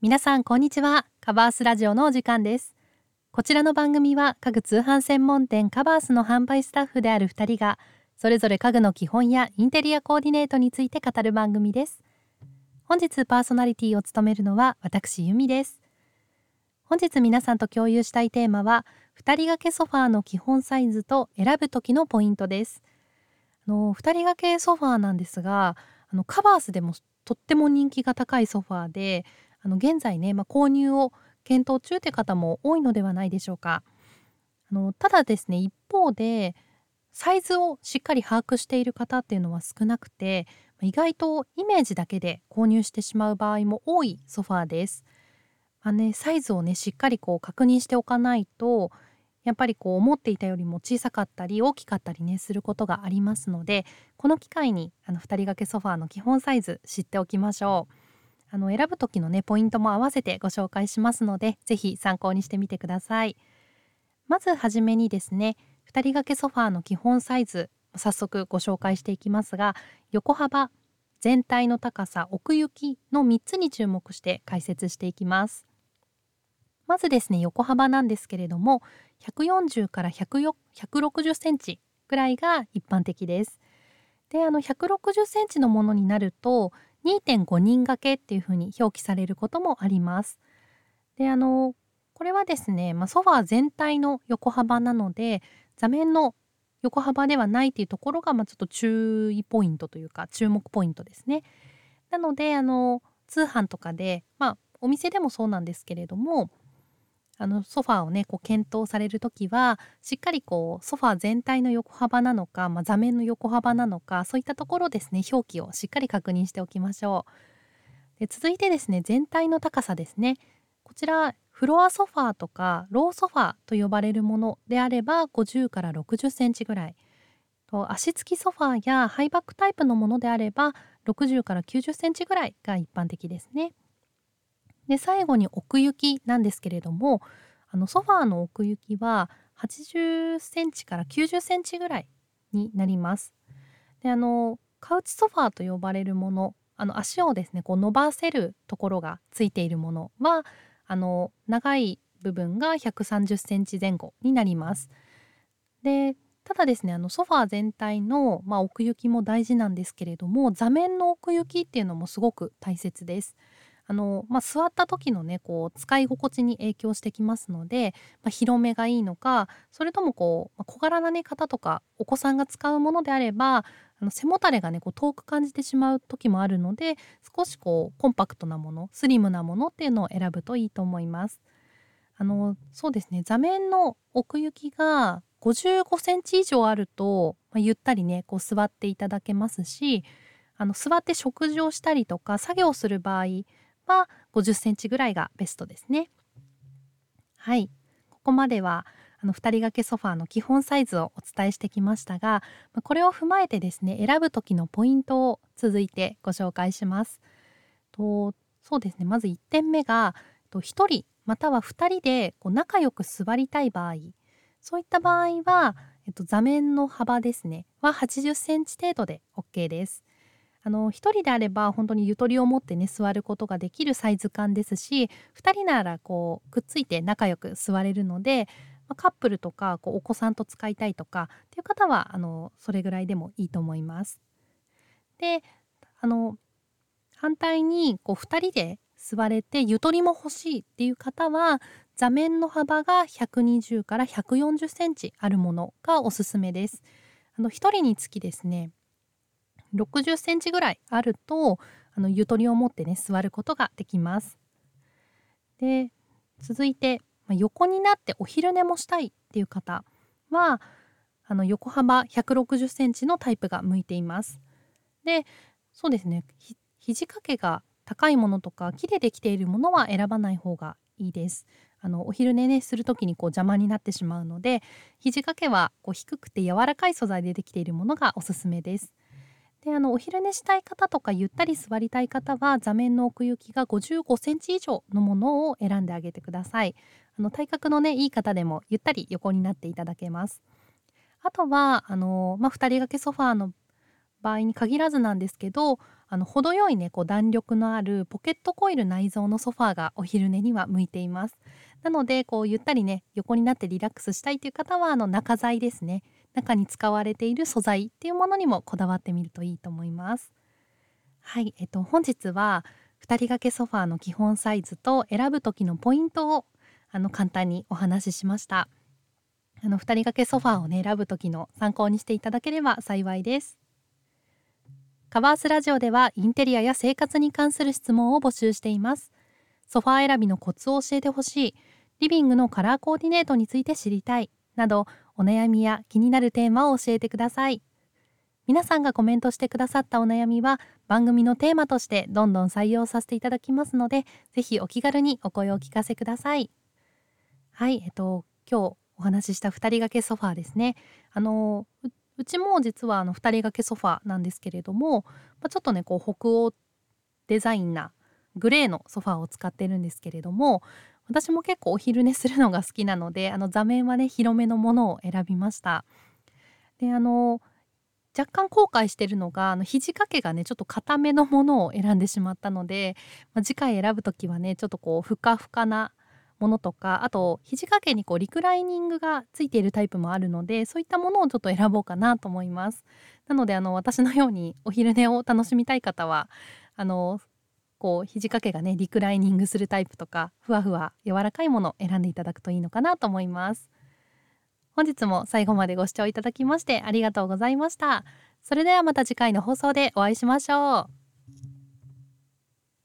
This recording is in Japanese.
皆さんこんにちは。カバースラジオのお時間です。こちらの番組は家具通販専門店カバースの販売スタッフである2人がそれぞれ家具の基本やインテリアコーディネートについて語る番組です。本日パーソナリティを務めるのは私由美です。本日皆さんと共有したいテーマは2人掛けソファーの基本サイズと選ぶ時のポイントです。あの2人掛けソファーなんですがあのカバースでもとっても人気が高いソファーであの現在ね、まあ、購入を検討中という方も多いのではないでしょうか。あのただですね一方でサイズをしっかり把握している方っていうのは少なくて意外とイメージだけで購入してしまう場合も多いソファーです。まあね、サイズをねしっかりこう確認しておかないとやっぱりこう思っていたよりも小さかったり大きかったりねすることがありますのでこの機会にあの2人掛けソファーの基本サイズ知っておきましょう。あの選ぶ時のねポイントも合わせてご紹介しますので是非参考にしてみてください。まずはじめにですね2人掛けソファーの基本サイズ早速ご紹介していきますが横幅全体の高さ奥行きの3つに注目して解説していきます。まずですね横幅なんですけれども140から160センチぐらいが一般的です。であの160センチのものになると2.5人掛けっていうふうに表記されることもあります。であのこれはですね、まあ、ソファー全体の横幅なので座面の横幅ではないっていうところが、まあ、ちょっと注意ポイントというか注目ポイントですね。なのであの通販とかで、まあ、お店でもそうなんですけれどもあのソファーをねこう検討される時はしっかりこうソファー全体の横幅なのか、まあ、座面の横幅なのかそういったところですね表記をしっかり確認しておきましょう。で続いてですね全体の高さですねこちらフロアソファーとかローソファーと呼ばれるものであれば50から60センチぐらいと足つきソファーやハイバックタイプのものであれば60から90センチぐらいが一般的ですね。で最後に奥行きなんですけれどもあのソファーの奥行きは80センチから90センチぐらいになります。であのカウチソファーと呼ばれるものあの足をですねこう伸ばせるところがついているものはあの長い部分が130センチ前後になります。でただですねあのソファー全体の、まあ、奥行きも大事なんですけれども座面の奥行きっていうのもすごく大切です。あの、まあ、座った時のねこう使い心地に影響してきますので、まあ、広めがいいのかそれともこう、まあ、小柄な、ね、方とかお子さんが使うものであればあの背もたれがねこう遠く感じてしまう時もあるので少しこうコンパクトなものスリムなものっていうのを選ぶといいと思います。あのそうですね座面の奥行きが55センチ以上あると、まあ、ゆったりねこう座っていただけますしあの座って食事をしたりとか作業する場合は50センチぐらいがベストですね。はい、ここまではあの2人掛けソファーの基本サイズをお伝えしてきましたがこれを踏まえてですね選ぶ時のポイントを続いてご紹介します。とそうですねまず1点目がと1人または2人でこう仲良く座りたい場合そういった場合は、えっと、座面の幅ですねは80センチ程度で OK です。あの1人であれば本当にゆとりを持ってね座ることができるサイズ感ですし2人ならこうくっついて仲良く座れるので、まあ、カップルとかこうお子さんと使いたいとかっていう方はあのそれぐらいでもいいと思います。であの反対にこう2人で座れてゆとりも欲しいっていう方は座面の幅が120から140センチあるものがおすすめです。あの1人につきですね60センチぐらいあるとあのゆとりを持ってね座ることができます。で続いて、まあ、横になってお昼寝もしたいっていう方はあの横幅160センチのタイプが向いています。でそうですね肘掛けが高いものとか木でできているものは選ばない方がいいです。あのお昼寝ねする時にこう邪魔になってしまうので肘掛けはこう低くて柔らかい素材でできているものがおすすめです。であのお昼寝したい方とかゆったり座りたい方は座面の奥行きが55センチ以上のものを選んであげてください。あの体格のねいい方でもゆったり横になっていただけます。あとはあの、まあ、2人掛けソファーの場合に限らずなんですけどあの程よいねこう弾力のあるポケットコイル内蔵のソファーがお昼寝には向いています。なのでこうゆったりね横になってリラックスしたいという方はあの中材ですね。中に使われている素材っていうものにもこだわってみるといいと思います。はいえっと本日は2人掛けソファーの基本サイズと選ぶ時のポイントをあの簡単にお話ししました。あの2人掛けソファーをね選ぶ時の参考にしていただければ幸いです。カバースラジオではインテリアや生活に関する質問を募集しています。ソファー選びのコツを教えてほしい。リビングのカラーコーディネートについて知りたい。などお悩みや気になるテーマを教えてください。皆さんがコメントしてくださったお悩みは番組のテーマとしてどんどん採用させていただきますのでぜひお気軽にお声を聞かせください。はいえっと今日お話しした2人掛けソファーですね。あのうちも実はあの2人掛けソファーなんですけれども、まあ、ちょっとねこう北欧デザインなグレーのソファーを使ってるんですけれども私も結構お昼寝するのが好きなのであの座面はね広めのものを選びました。であの若干後悔してるのがあの肘掛けがねちょっと硬めのものを選んでしまったので、まあ、次回選ぶ時はねちょっとこうふかふかなものとかあと肘掛けにこうリクライニングがついているタイプもあるのでそういったものをちょっと選ぼうかなと思います。なのであの私のようにお昼寝を楽しみたい方はあのこう肘掛けがねリクライニングするタイプとかふわふわ柔らかいものを選んでいただくといいのかなと思います。本日も最後までご視聴いただきましてありがとうございました。それではまた次回の放送でお会いしましょう。